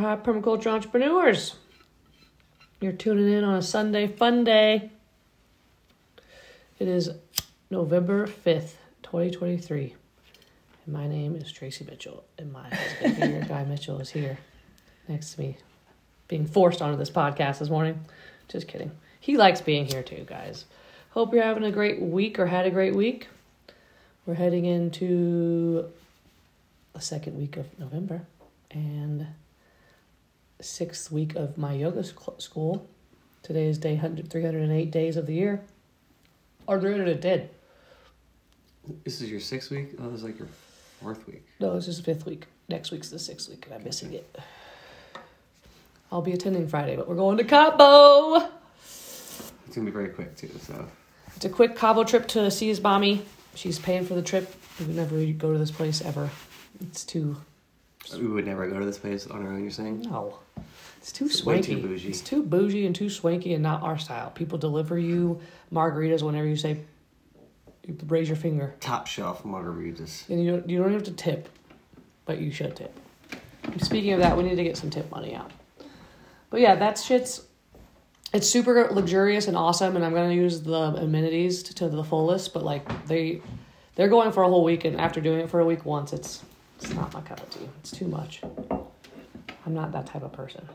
High permaculture entrepreneurs. You're tuning in on a Sunday fun day. It is November 5th, 2023. And my name is Tracy Mitchell, and my husband here, Guy Mitchell, is here next to me, being forced onto this podcast this morning. Just kidding. He likes being here too, guys. Hope you're having a great week or had a great week. We're heading into the second week of November and sixth week of my yoga school. Today is day 100, 308 days of the year. Or 310. This is your sixth week? Oh, this is like your fourth week. No, this is the fifth week. Next week's the sixth week, and I'm missing it. I'll be attending Friday, but we're going to Cabo. It's gonna be very quick too, so It's a quick Cabo trip to see his mommy. She's paying for the trip. We would never go to this place ever. It's too we would never go to this place on our own. You're saying? no. It's too It's way swanky. too bougie. It's too bougie and too swanky and not our style. People deliver you margaritas whenever you say you raise your finger. Top shelf margaritas. And you don't, you don't have to tip, but you should tip. Speaking of that, we need to get some tip money out. But yeah, that shit's it's super luxurious and awesome, and I'm gonna use the amenities to, to the fullest. But like they they're going for a whole week, and after doing it for a week once, it's it's not my cup of tea. It's too much. I'm not that type of person.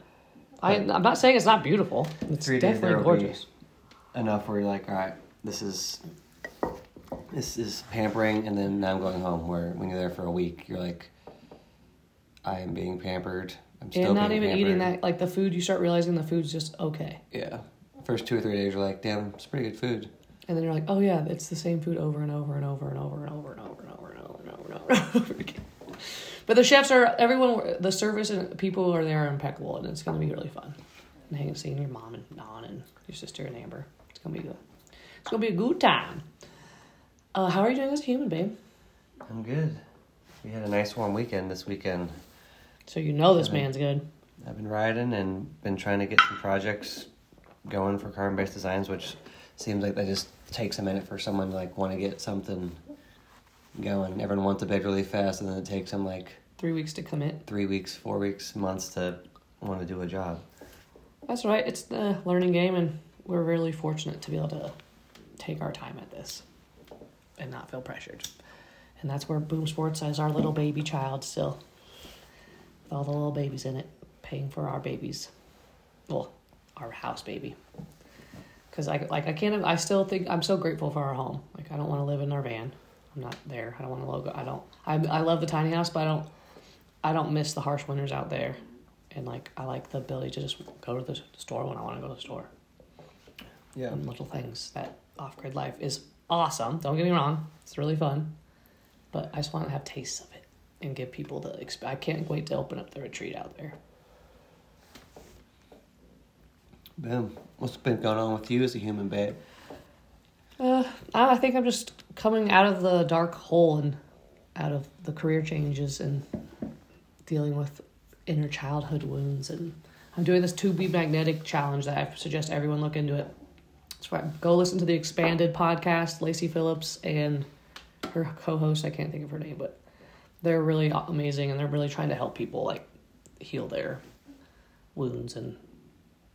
I I'm not saying it's not beautiful. It's Three days there definitely will be- gorgeous. Enough where you're like, all right, this is this is pampering, and then now I'm going home. Where when you're there for a week, you're like, I am being pampered. I'm still And not being even eating that like the food. You start realizing the food's just okay. Yeah. First two or three days, you're like, damn, it's pretty good food. And then you're like, oh yeah, it's the same food over and over and over and over and over and over and over and over and over and over and over again. But the chefs are everyone. The service and people are there are impeccable, and it's gonna be really fun. And hanging, seeing your mom and Don and your sister and Amber. It's gonna be good. It's gonna be a good time. Uh, how are you doing as a human, babe? I'm good. We had a nice warm weekend this weekend. So you know this Mhm. man's good. I've been riding and been trying to get some projects going for carbon based designs, which seems like that just takes a minute for someone to like want to get something going. Everyone wants a bid really fast, and then it takes them like Three weeks to commit. three weeks, four weeks, months to want to do a job. That's right. It's the learning game, and we're really fortunate to be able to take our time at this and not feel pressured. And that's where Boom Sports has our little baby child still, with all the little babies in it, paying for our babies. Well, our house baby. Because I like I can't. I still think I'm so grateful for our home. Like I don't want to live in our van. I'm not there. I don't want to logo. I don't. I I love the tiny house, but I don't. I don't miss the harsh winters out there and like I like the ability to just go to the store when I want to go to the store. Yeah. And little things that off grid life is awesome. Don't get me wrong, it's really fun, but I just want to have tastes of it and give people the. Exp- I can't wait to open up the retreat out there. Boom. What's been going on with you as a human babe? Uh, I think I'm just coming out of the dark hole and out of the career changes and dealing with inner childhood wounds. And I'm doing this to be magnetic challenge that I suggest everyone look into it. So go listen to the expanded podcast, Lacy Phillips and her co-host. I can't think of her name, but they're really amazing and they're really trying to help people like heal their wounds and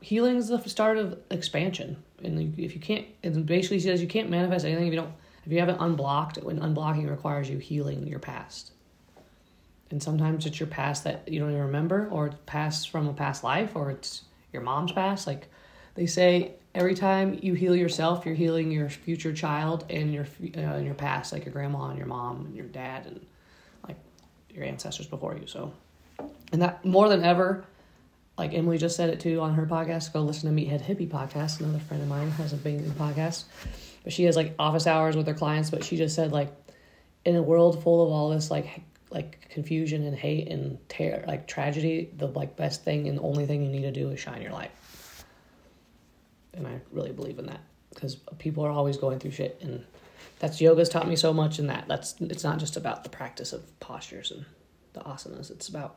healing is the start of expansion. And if you can't, it basically says you can't manifest anything if you don't, if you haven't unblocked. When unblocking requires you healing your past. And sometimes it's your past that you don't even remember, or it's past from a past life, or it's your mom's past. Like they say, every time you heal yourself, you're healing your future child and your uh, and your past, like your grandma and your mom and your dad and like your ancestors before you. So, and that more than ever, like Emily just said it too on her podcast. Go listen to Meathead Hippie podcast. Another friend of mine has a amazing podcast, but she has like office hours with her clients. But she just said like, in a world full of all this like like confusion and hate and ter- like tragedy, the like best thing and the only thing you need to do is shine your light. And I really believe in that because people are always going through shit, and that's yoga's taught me so much in that. That's it's not just about the practice of postures and the asanas. It's about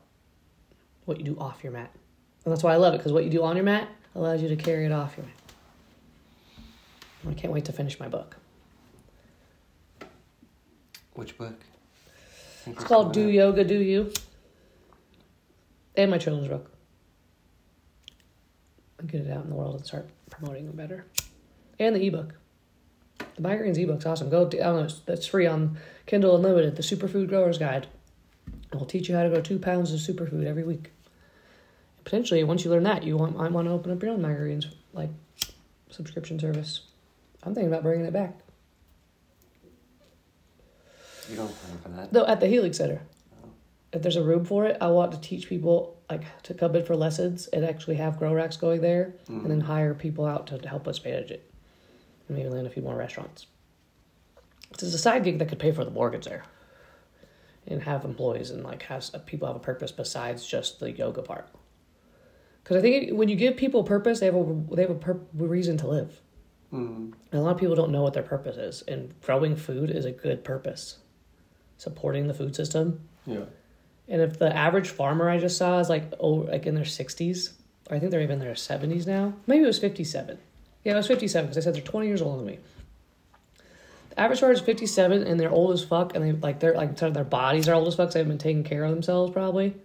what you do off your mat. And that's why I love it because what you do on your mat allows you to carry it off your mat. I can't wait to finish my book. Which book? It's called Do Yoga Do You. and my children's book. And get it out in the world and start promoting them better. And the ebook. The microgreens ebook's awesome. Go, I don't know, that's free on Kindle Unlimited, the Superfood Growers Guide. It will teach you how to grow two pounds of superfood every week. Potentially, once you learn that, you want, might want to open up your own microgreens like subscription service. I'm thinking about bringing it back. You don't plan for that. No, at the Helix Center. Oh. If there's a room for it, I want to teach people like to come in for lessons and actually have grow racks going there, and then mm-hmm. hire people out to help us manage it, and maybe land a few more restaurants. This is a side gig that could pay for the mortgage there, and have employees and like have people have a purpose besides just the yoga part. Because I think when you give people purpose, they have a they have a pur- reason to live. Mm. And a lot of people don't know what their purpose is, and growing food is a good purpose. Supporting the food system, Yeah. and if the average farmer I just saw is like oh like in their sixties, or I think they're even in their seventies now. Maybe it was fifty seven. Yeah, it was fifty seven because I said they're twenty years older than me. The average farmer is fifty seven and they're old as fuck, and they like they're like their bodies are old as fuck. So they haven't been taking care of themselves probably.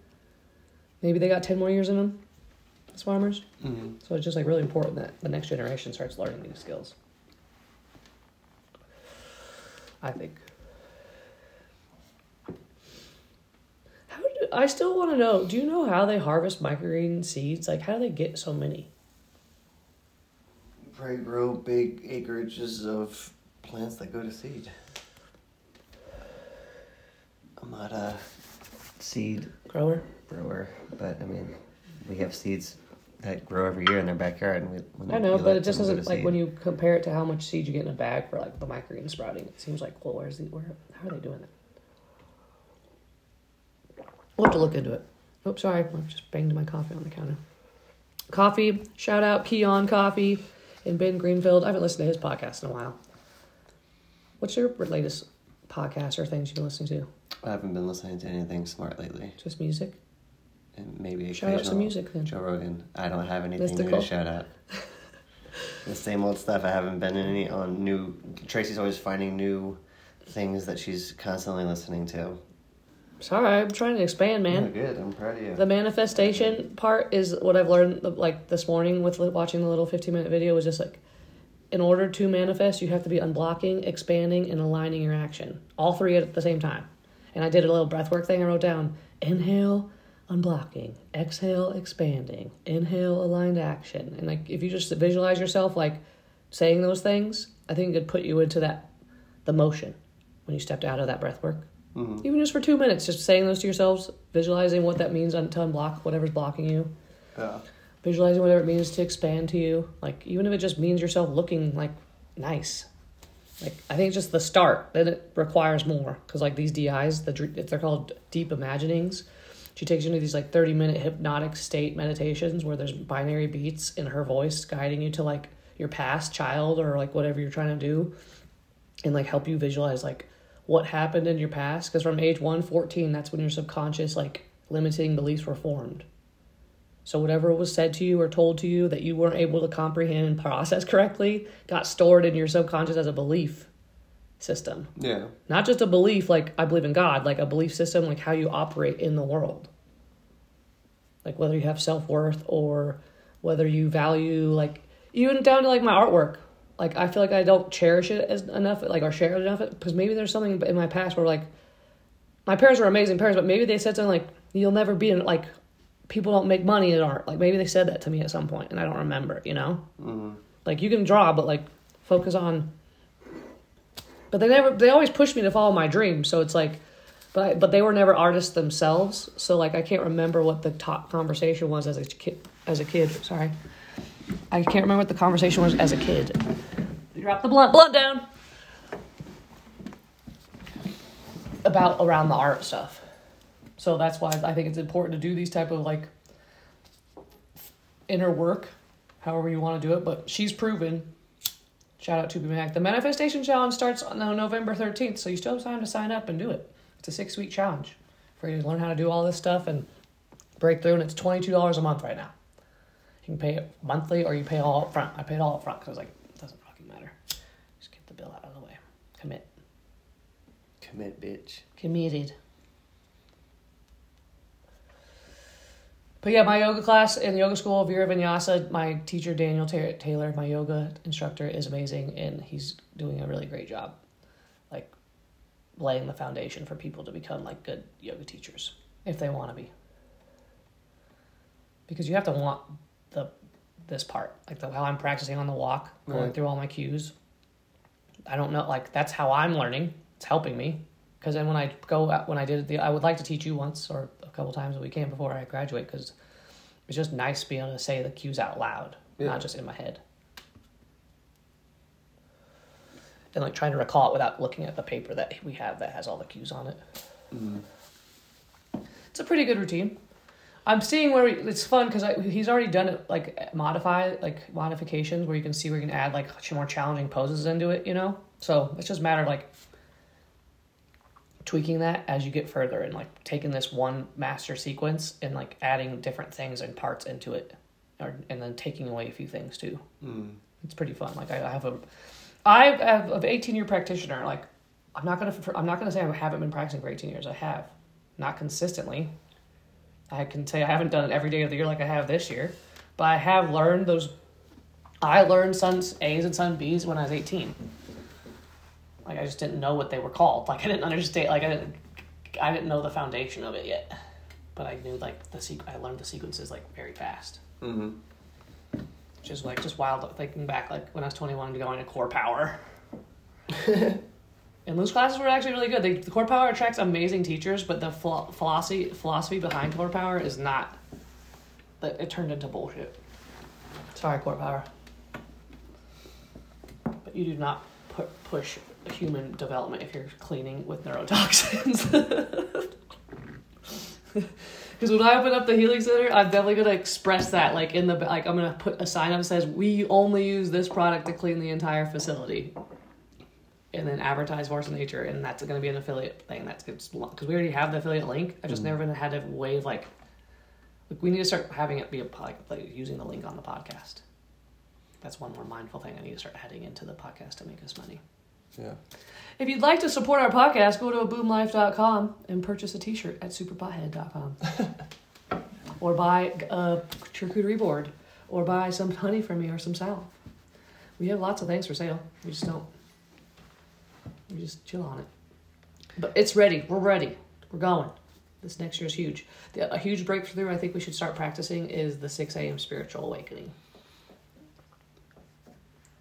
Maybe they got ten more years in them. As farmers. Mm. So it's just like really important that the next generation starts learning these skills. I think. How do I still want to know? Do you know how they harvest microgreen seeds? Like, how do they get so many? Probably grow big acreages of plants that go to seed. I'm not a seed Grower. grower, but I mean, we have seeds that grow every year in their backyard, and we. When I know, but it just them go doesn't like when you compare it to how much seed you get in a bag for like the microgreen sprouting. It seems like, well, where's the where? How are they doing that? We'll have to look into it. Oh, sorry, I just banged my coffee on the counter. Coffee, shout out Kion Coffee in Ben Greenfield. I haven't listened to his podcast in a while. What's your latest podcast or things you've been listening to? I haven't been listening to anything smart lately, Just music? Maybe Shout out some music then. Joe Rogan. I don't have anything new to shout out. the same old stuff. I haven't been in any on new. Tracy's always finding new things that she's constantly listening to. Sorry, I'm trying to expand, man. Oh, good. I'm proud of you. The manifestation part is what I've learned like this morning with watching the little 15 minute video was just like in order to manifest, you have to be unblocking, expanding, and aligning your action. All three at the same time. And I did a little breathwork thing. I wrote down inhale, unblocking, exhale, expanding, inhale, aligned action. And like if you just visualize yourself like saying those things, I think it could put you into that the motion when you stepped out of that breath work. Mhm. Even just for two minutes, just saying those to yourselves, visualizing what that means on- to unblock whatever's blocking you, Yeah. visualizing whatever it means to expand to you. Like even if it just means yourself looking like nice. Like I think it's just the start. Then it requires more because like these DIs, the dr- they're called deep imaginings. She takes you into these like thirty minute hypnotic state meditations where there's binary beats in her voice guiding you to like your past child or like whatever you're trying to do, and like help you visualize like what happened in your past. Because from age one, 14, that's when your subconscious like limiting beliefs were formed. So whatever was said to you or told to you that you weren't able to comprehend and process correctly got stored in your subconscious as a belief system. Yeah. Not just a belief like I believe in God, like a belief system like how you operate in the world. Like whether you have self-worth or whether you value like even down to like my artwork. Like I feel like I don't cherish it as enough like or share it enough because maybe there's something in my past where like my parents were amazing parents, but maybe they said something like you'll never be in like people don't make money in art. Like maybe they said that to me at some point and I don't remember, you know? Mm. Like you can draw, but like focus on. But they never. They always pushed me to follow my dreams. So it's like, but I, but they were never artists themselves. So like I can't remember what the top conversation was as a kid. As a kid, sorry, I can't remember what the conversation was as a kid. Drop the blunt, blunt down. About around the art stuff. So that's why I think it's important to do these type of like inner work however you want to do it. But she's proven. Shout out to Be Mac. The Manifestation Challenge starts on uh, November 13th, so you still have time to sign up and do it. It's a six week challenge for you to learn how to do all this stuff and break through, and it's $22 a month right now. You can pay it monthly or you pay all up front. I paid all up front because I was like, it doesn't fucking matter. Just get the bill out of the way. Commit. Commit, bitch. Committed. But yeah, my yoga class in the yoga school, Vera Vinyasa, my teacher Daniel Ta- Taylor, my yoga instructor, is amazing, and he's doing a really great job, like laying the foundation for people to become like good yoga teachers if they want to be. Because you have to want the this part, like the, how I'm practicing on the walk, going Right. through all my cues. I don't know, like that's how I'm learning. It's helping me. Because then when I go out- when I did the, I would like to teach you once or couple times a weekend before I graduate because it's just nice being able to say the cues out loud, Yeah. not just in my head. And like trying to recall it without looking at the paper that we have that has all the cues on it. Mm. It's a pretty good routine. I'm seeing where we, it's fun because he's already done it like modify like modifications where you can see where you can add like more challenging poses into it. You know, so it's just a matter of like tweaking that as you get further and like taking this one master sequence and like adding different things and parts into it, or and then taking away a few things too. Mm. It's pretty fun. Like I, have a, I have an 18 year practitioner. Like I'm not gonna I'm not gonna say I haven't been practicing for 18 years. I have, not consistently. I can say I haven't done it every day of the year like I have this year, but I have learned those. I learned Sun's A's and Sun B's when I was 18. Like I just didn't know what they were called. Like I didn't understand. Like I didn't. I didn't know the foundation of it yet, but I knew like the sequ- I learned the sequences like very fast Mm-hmm. which is like just wild thinking back like when I was 21 to going to core power. and those classes were actually really good. They, the core power attracts amazing teachers, but the philo- philosophy philosophy behind core power is not. It, it turned into bullshit. Sorry, core power. But you do not pu- push human development if you're cleaning with neurotoxins. Because when I open up the healing center, I'm definitely gonna express that. Like in the like, I'm gonna put a sign up that says we only use this product to clean the entire facility, and then advertise Force of Nature, and that's gonna be an affiliate thing. That's because we already have the affiliate link. I've just Mhm. never been had a way of like, like we need to start having it be a like, like using the link on the podcast. That's one more mindful thing I need to start adding into the podcast to make us money. Yeah. If you'd like to support our podcast, go to boomlife.com and purchase a t-shirt at superpothead.com. or buy a charcuterie board. Or buy some honey from me or some salve. We have lots of things for sale. We just don't. We just chill on it. But it's ready. We're ready. We're going. This next year is huge. The, a huge breakthrough I think we should start practicing is the 6 a.m. spiritual awakening.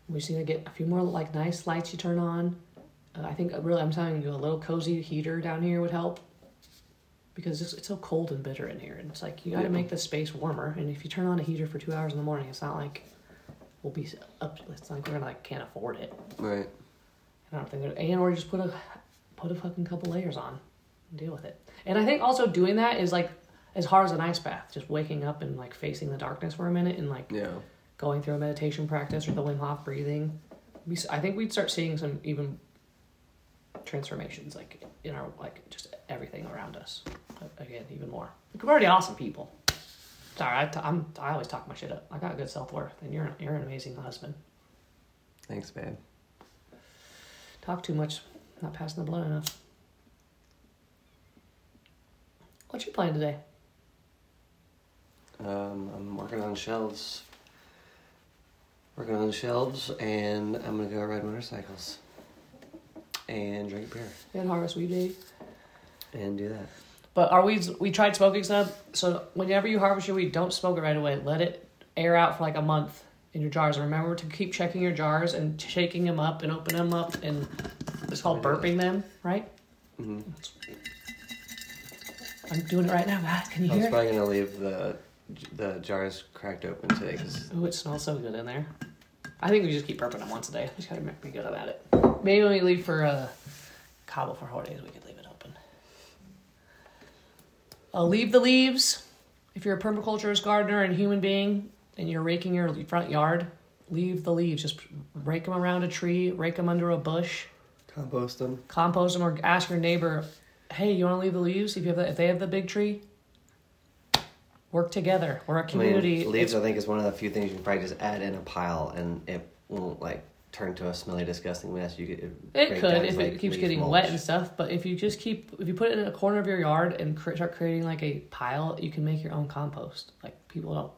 We just need to get a few more like nice lights you turn on. Uh, I think uh, really I'm telling you a little cozy heater down here would help because it's, it's so cold and bitter in here, and it's like you got to Yeah. make the space warmer. And if you turn on a heater for two hours in the morning, it's not like we'll be up. It's like we're gonna like can't afford it. Right. I don't think there, and or just put a put a fucking couple layers on and deal with it. And I think also doing that is like as hard as an ice bath, just waking up and like facing the darkness for a minute and like Yeah. Going through a meditation practice or the Wim Hof breathing. We, I think we'd start seeing some even transformations, like in our like just everything around us. Again, even more. Like, we're already awesome people. Sorry, I, t- I'm, I always talk my shit up. I got good self worth, and you're you're an amazing husband. Thanks, babe. Talk too much, not passing the blood enough. What you playing today? Um, I'm working on shelves. Working on the shelves, and I'm gonna go ride motorcycles. And drink beer. And Harvest Weed Day. And do that. But our weeds, we tried smoking some. So whenever you harvest your weed, don't smoke it right away. Let it air out for like a month in your jars. And remember to keep checking your jars and shaking them up and opening them up. And it's called burping them, right? hmm I'm doing it right now. God, can you I was hear it? I'm probably gonna leave the the jars cracked open today because Ooh, it smells so good in there. I think we just keep burping them once a day. We just gotta be good about it. Maybe when we leave for uh, Cabo for four days, we could leave it open. Uh, leave the leaves. If you're a permaculturist gardener and human being, and you're raking your front yard, leave the leaves. Just rake them around a tree, rake them under a bush, compost them. compost them, or ask your neighbor, "Hey, you want to leave the leaves? If you have the, if they have the big tree, work together. We're a community. I mean, leaves, It's- I think, is one of the few things you can probably just add in a pile, and it won't like turn to a smelly, disgusting mess. You get It could if to, it keeps getting mulch. wet and stuff. But if you just keep, if you put it in a corner of your yard and cre- start creating like a pile, you can make your own compost. Like people don't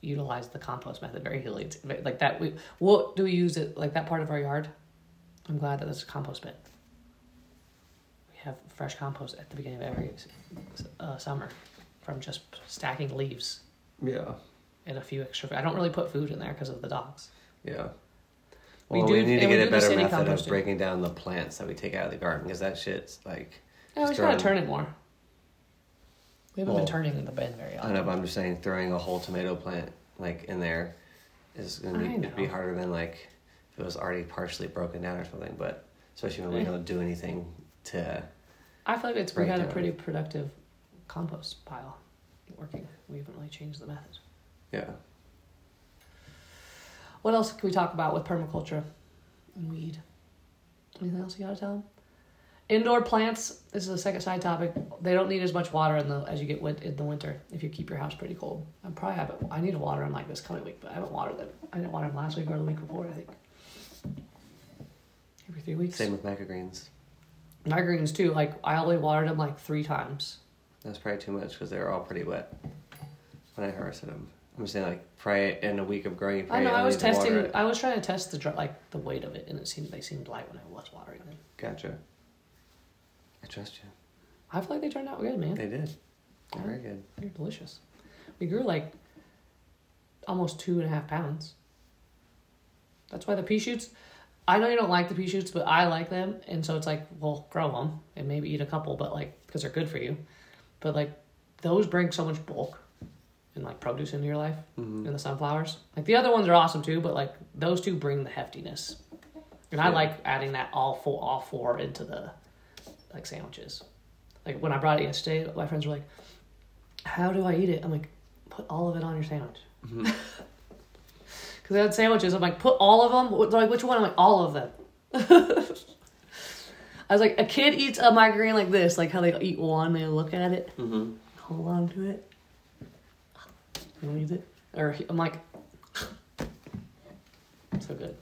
utilize the compost method very easily. It's Like that, we what do we use it like that part of our yard? I'm glad that there's a compost bin. We have fresh compost at the beginning of every uh, summer from just stacking leaves Yeah, and a few extra. I don't really put food in there because of the dogs. yeah. We Well, do- we need to and we get do a the better city method of composting. breaking down the plants that we take out of the garden because that shit's like. Yeah, we Just gotta throwing- turn it more. We haven't Well, been turning in the bin very often. I often. know, but I'm just saying throwing a whole tomato plant like in there is gonna be, it'd be know. harder than like if it was already partially broken down or something. But especially when we don't do anything to. I feel like it's we Break got a down. pretty productive compost pile working. We haven't really changed the method. Yeah. What else can we talk about with permaculture and weed? Anything else you gotta tell them? Indoor plants. This is a second side topic. They don't need as much water in the as you get win- in the winter if you keep your house pretty cold. I probably haven't. I need to water them like this coming week, but I haven't watered them. I didn't water them last week or the week before. I think every three weeks. Same with microgreens. My greens too. Like I only watered them like three times. That's probably too much because they were all pretty wet when I harvested them. I'm saying like probably in a week of growing. You I know. I was need to water testing. I was trying to test the like the weight of it, and it seemed they seemed light when I was watering them. Gotcha. I trust you. I feel like they turned out good, man. They did. They're very good. They're delicious. We grew like almost two and a half pounds. That's why the pea shoots. I know you don't like the pea shoots, but I like them, and so it's like, well, grow them and maybe eat a couple, but like because they're good for you. But like those bring so much bulk and like produce into your life. Mhm. and the sunflowers. Like the other ones are awesome too, but like those two bring the heftiness. And I like adding that all four all four into the like sandwiches. Like when I brought it yesterday, my friends were like, "How do I eat it?" I'm like, "Put all of it on your sandwich." Mhm. Because they had sandwiches. I'm like, "Put all of them." They're like, "Which one?" I'm like, "All of them." I was like, a kid eats a microgreen like this, like how they eat one, they look at it, Mhm. hold on to it. You it? Or I'm like, so good.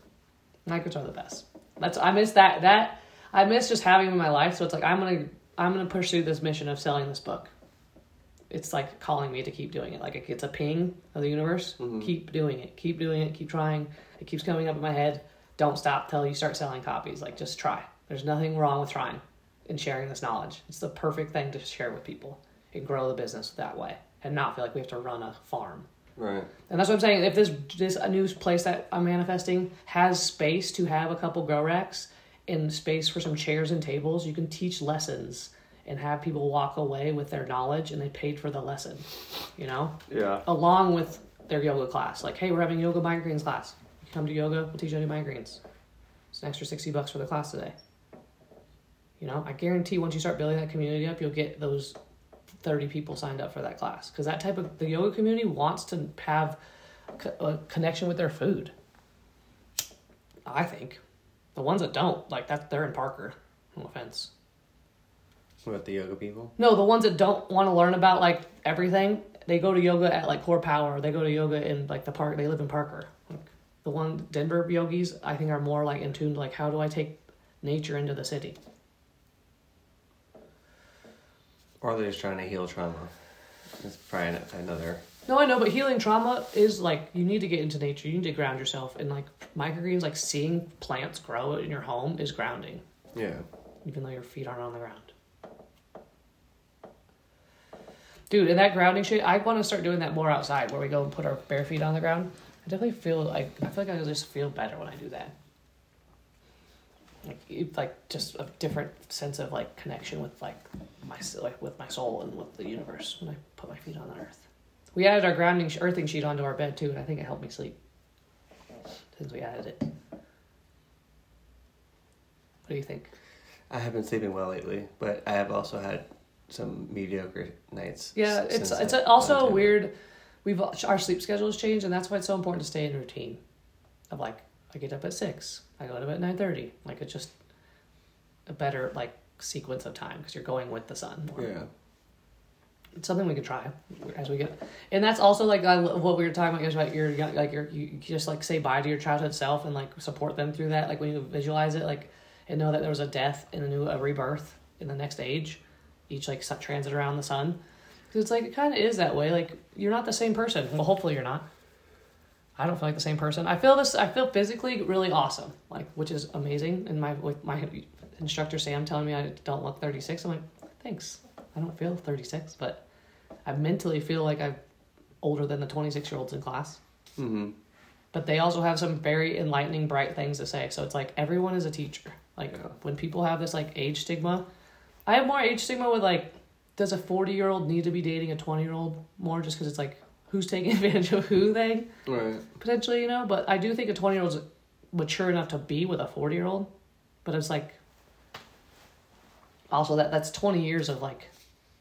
Microgreens are the best. That's I miss that that I miss just having them in my life. So it's like I'm gonna I'm gonna pursue this mission of selling this book. It's like calling me to keep doing it. Like it gets a ping of the universe. Mhm. Keep doing it. Keep doing it. Keep trying. It keeps coming up in my head. Don't stop till you start selling copies. Like just try. There's nothing wrong with trying and sharing this knowledge. It's the perfect thing to share with people and grow the business that way and not feel like we have to run a farm. Right. And that's what I'm saying. If this this a new place that I'm manifesting has space to have a couple grow racks and space for some chairs and tables, you can teach lessons and have people walk away with their knowledge and they paid for the lesson. You know, Yeah. along with their yoga class. Like, hey, we're having yoga microgreens class. You come to yoga, we'll teach you how to do microgreens. It's an extra sixty bucks for the class today. You know, I guarantee once you start building that community up, you'll get those 30 people signed up for that class. Because that type of the yoga community wants to have a connection with their food. I think. The ones that don't like that they're in parker. No offense. What about the yoga people? no the ones that don't want to learn about like everything they go to yoga at like core power. They go to yoga in like the park they live in parker. Like, the one denver yogis i think are more like in tune to like how do i take nature into the city Or they're just trying to heal trauma. It's probably an- another. No, I know, but healing trauma is like you need to get into nature. You need to ground yourself, and like microgreens, like seeing plants grow in your home is grounding, Yeah. even though your feet aren't on the ground. Dude, and that grounding shit, I want to start doing that more outside, where we go and put our bare feet on the ground. I definitely feel like I feel like I just feel better when I do that. Like, like just a different sense of like connection with like my like with my soul and with the universe when I put my feet on the earth. We added our grounding earthing sheet onto our bed too, and I think it helped me sleep since we added it. What do you think? I have been sleeping well lately, but I have also had some mediocre nights. Yeah, it's it's a, also to- weird. We've our sleep schedule has changed, and that's why it's so important to stay in routine. Of like, I get up at six, I go to bed at nine thirty. Like it's just a better like sequence of time because you're going with the sun. More. Yeah. it's something we could try as we get, and that's also like I, what we were talking about is about your like your you just like say bye to your childhood self and like support them through that. Like when you visualize it, like and know that there was a death and a new a rebirth in the next age, each like transit around the sun, because it's like it kind of is that way. Like you're not the same person. Well, hopefully you're not. I don't feel like the same person. I feel this. I feel physically really awesome, like which is amazing. And my with my instructor Sam telling me I don't look 36. I'm like, thanks. I don't feel 36, but I mentally feel like I'm older than the 26 year olds in class. Mm-hmm. But they also have some very enlightening, bright things to say. So it's like everyone is a teacher. Like Yeah. when people have this like age stigma, I have more age stigma with like, does a 40 year old need to be dating a 20 year old more just because it's like who's taking advantage of who they Right. potentially, you know? But I do think a 20 year old's mature enough to be with a 40 year old. But it's like, also that that's 20 years of like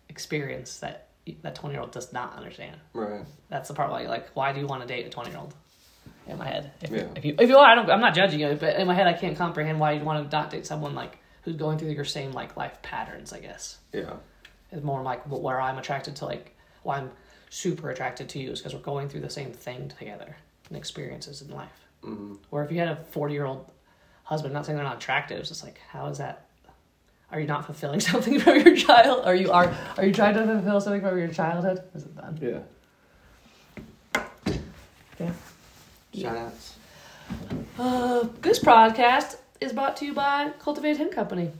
experience that that 20 year old does not understand. Right. That's the part why like why do you want to date a 20 year old? In my head, if, Yeah. if you if you are, I don't, I'm not judging you, but in my head, I can't comprehend why you'd want to not date someone like who's going through your same like life patterns. I guess Yeah. It's more like where I'm attracted to like why I'm super attracted to you is because we're going through the same thing together and experiences in life. Mm-hmm. Or if you had a 40 year old husband, not saying they're not attractive, it's just like, how is that? Are you not fulfilling something from your child? Are you are are you trying to fulfill something from your childhood? Is it done? Yeah. Yeah. Shout outs. Uh, this podcast is brought to you by Cultivated Hemp Company,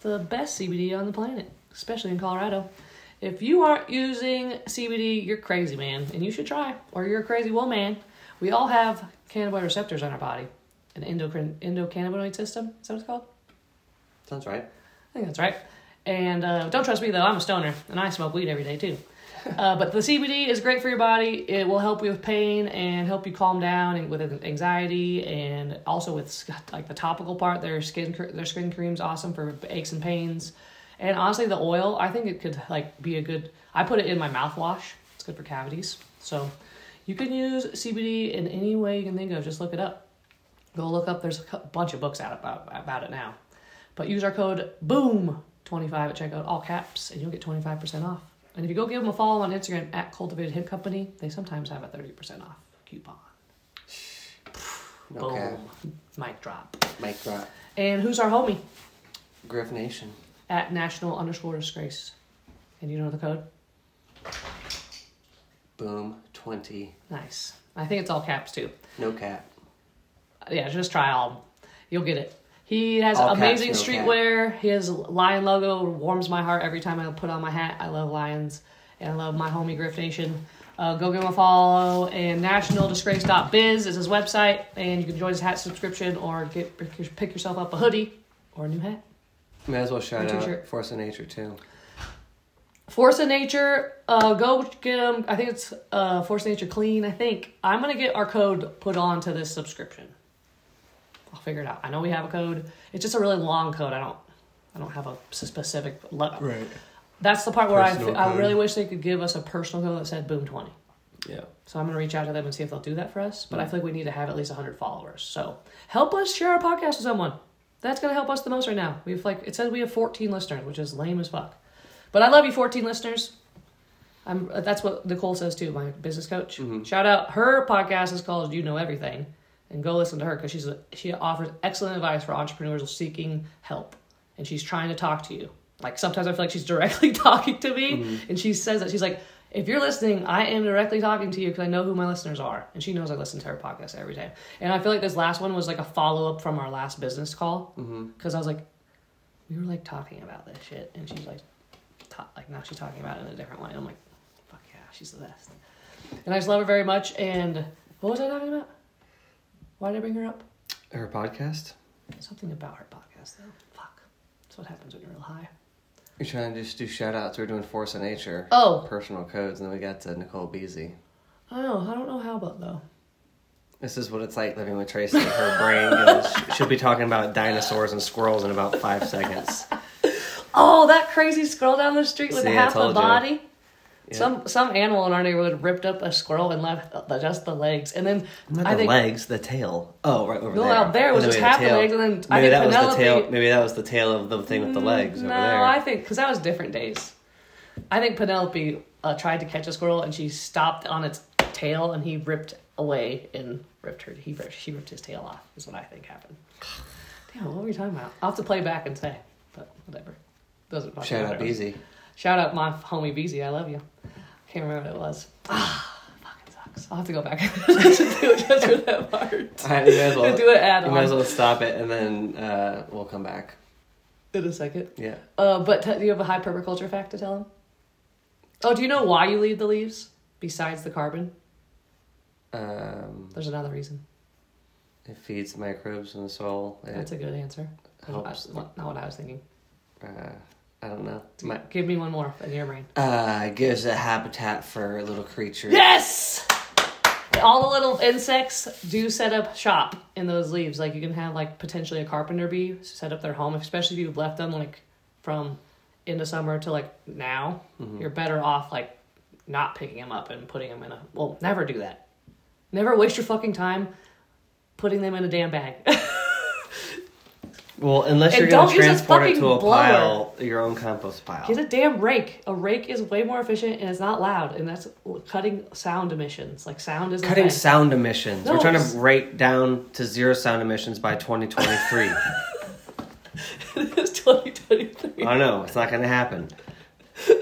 the best CBD on the planet, especially in Colorado. If you aren't using CBD, you're crazy, man, and you should try. Or you're a crazy woman. We all have cannabinoid receptors on our body, an endocrine endocannabinoid system. Is that what it's called? Sounds right. I think that's right. And uh, don't trust me though, I'm a stoner and I smoke weed every day too. Uh, but the CBD is great for your body. It will help you with pain and help you calm down and with anxiety and also with like the topical part. Their skin their skin cream's awesome for aches and pains. And honestly, the oil I think it could like be a good. I put it in my mouthwash. It's good for cavities. So you can use CBD in any way you can think of. Just look it up. Go look up. There's a bunch of books out about about it now. But use our code BOOM25 at checkout, all caps, and you'll get 25% off. And if you go give them a follow on Instagram at Cultivated Hemp Company, they sometimes have a 30% off coupon. Boom. Mic drop. Mic drop. And who's our homie? Griff Nation. At national underscore disgrace. And you know the code? Boom. 20. Nice. I think it's all caps too. No cap. Yeah, just try all. You'll get it. He has All caps, amazing no streetwear. He has lion logo. Warms my heart every time I put on my hat. I love lions, and I love my homie Griff Nation. Uh, go give him a follow. And nationaldisgrace.biz is his website, and you can join his hat subscription or get pick yourself up a hoodie or a new hat. May as well shout Or out t-shirt. Force of Nature too. Force of Nature, uh, go get them. I think it's uh, Force of Nature Clean. I think I'm gonna get our code put on to this subscription. I'll figure it out. I know we have a code. It's just a really long code. I don't. I don't have a specific. Le- Right. That's the part where I, Personal I code. really wish they could give us a personal code that said Boom Twenty. Yeah. So I'm gonna reach out to them and see if they'll do that for us. But I feel like we need to have at least 100 followers. So help us share our podcast with someone. That's gonna help us the most right now. We've like it says we have 14 listeners, which is lame as fuck. But I love you, 14 listeners. I'm. That's what Nicole says too, my business coach. Mhm. Shout out. Her podcast is called You Know Everything, and go listen to her because she's a, she offers excellent advice for entrepreneurs seeking help, and she's trying to talk to you. Like sometimes I feel like she's directly talking to me, and she says that she's like, if you're listening, I am directly talking to you because I know who my listeners are, and she knows I listen to her podcast every day. And I feel like this last one was like a follow up from our last business call Mm-hmm. because I was like, we were like talking about this shit, and she's like, ta- like now she's talking about it in a different way. And I'm like, fuck yeah, she's the best. And I just love her very much. And what was I talking about? Why did I bring her up? Her podcast. Something about her podcast though. Fuck, that's what happens when you're real high. We're trying to just do shout outs. We're doing Force of Nature. Oh, Personal codes, and then we got to Nicole Beasy. I don't know. I don't know how about though. This is what it's like living with Tracy. Her brain goes. She'll be talking about dinosaurs and squirrels in about five seconds. Oh, that crazy squirrel down the street with See, half a body. ya. Yeah. Some some animal in our neighborhood ripped up a squirrel and left the, just the legs, and then Not I the think legs, the tail. Oh, right over no, there. out there was just half had the legs, and then I Maybe think that was the tail. Maybe that was the tail of the thing with the legs no, over there. I think because that was different days. I think Penelope uh, tried to catch a squirrel and she stopped on its tail and he ripped away and ripped her. He ripped, she ripped his tail off. Is what I think happened. Damn, what were we talking about? I'll have to play back and say, but whatever. Doesn't fucking Shout out matter. Beezy. Shout out my homie Beezy. I love you. I Can't remember what it was. Ah, fucking sucks. I'll have to go back and listen to it just for that part. You might as well. do it add You might as well stop it, and then uh, we'll come back. in a second. Yeah. Uh, but t- do you have a high permaculture fact to tell him? Oh, do you know why you leave the leaves besides the carbon? Um, There's another reason. it feeds microbes in the soil. It That's a good answer. Helps. not what I was thinking. Uh, I don't know. My, Give me one more in your brain. uh, gives a habitat for little creatures. Yes. All the little insects do set up shop in those leaves. Like you can have like potentially a carpenter bee set up their home, especially if you've left them like from into summer to like now. Mhm. You're better off like not picking them up and putting them in a. Well, never do that. Never waste your fucking time putting them in a damn bag. Well, unless you're going to transport it to a blower. pile, your own compost pile. Get a damn rake. A rake is way more efficient and it's not loud, and that's cutting sound emissions. Like sound is Cutting sound emissions. No, We're trying to rate down to zero sound emissions by 2023. it's 2023. I know it's not going to happen.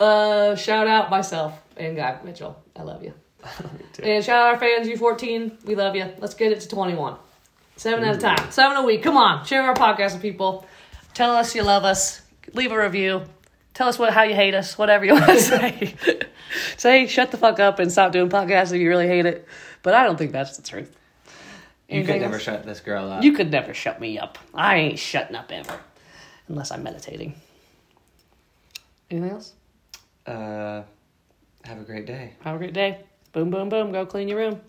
Uh, shout out myself and Guy Mitchell. I love you. And shout out our fans, U14. We love you. Let's get it to 21. Seven at a time. Seven a week. Come on. Share our podcast with people. Tell us you love us. Leave a review. Tell us what how you hate us. Whatever you want to say. say shut the fuck up and stop doing podcasts if you really hate it. But I don't think that's the truth. You Anything could never else? shut this girl up. You could never shut me up. I ain't shutting up ever. Unless I'm meditating. Anything else? Uh, have a great day. Have a great day. Boom, boom, boom. Go clean your room.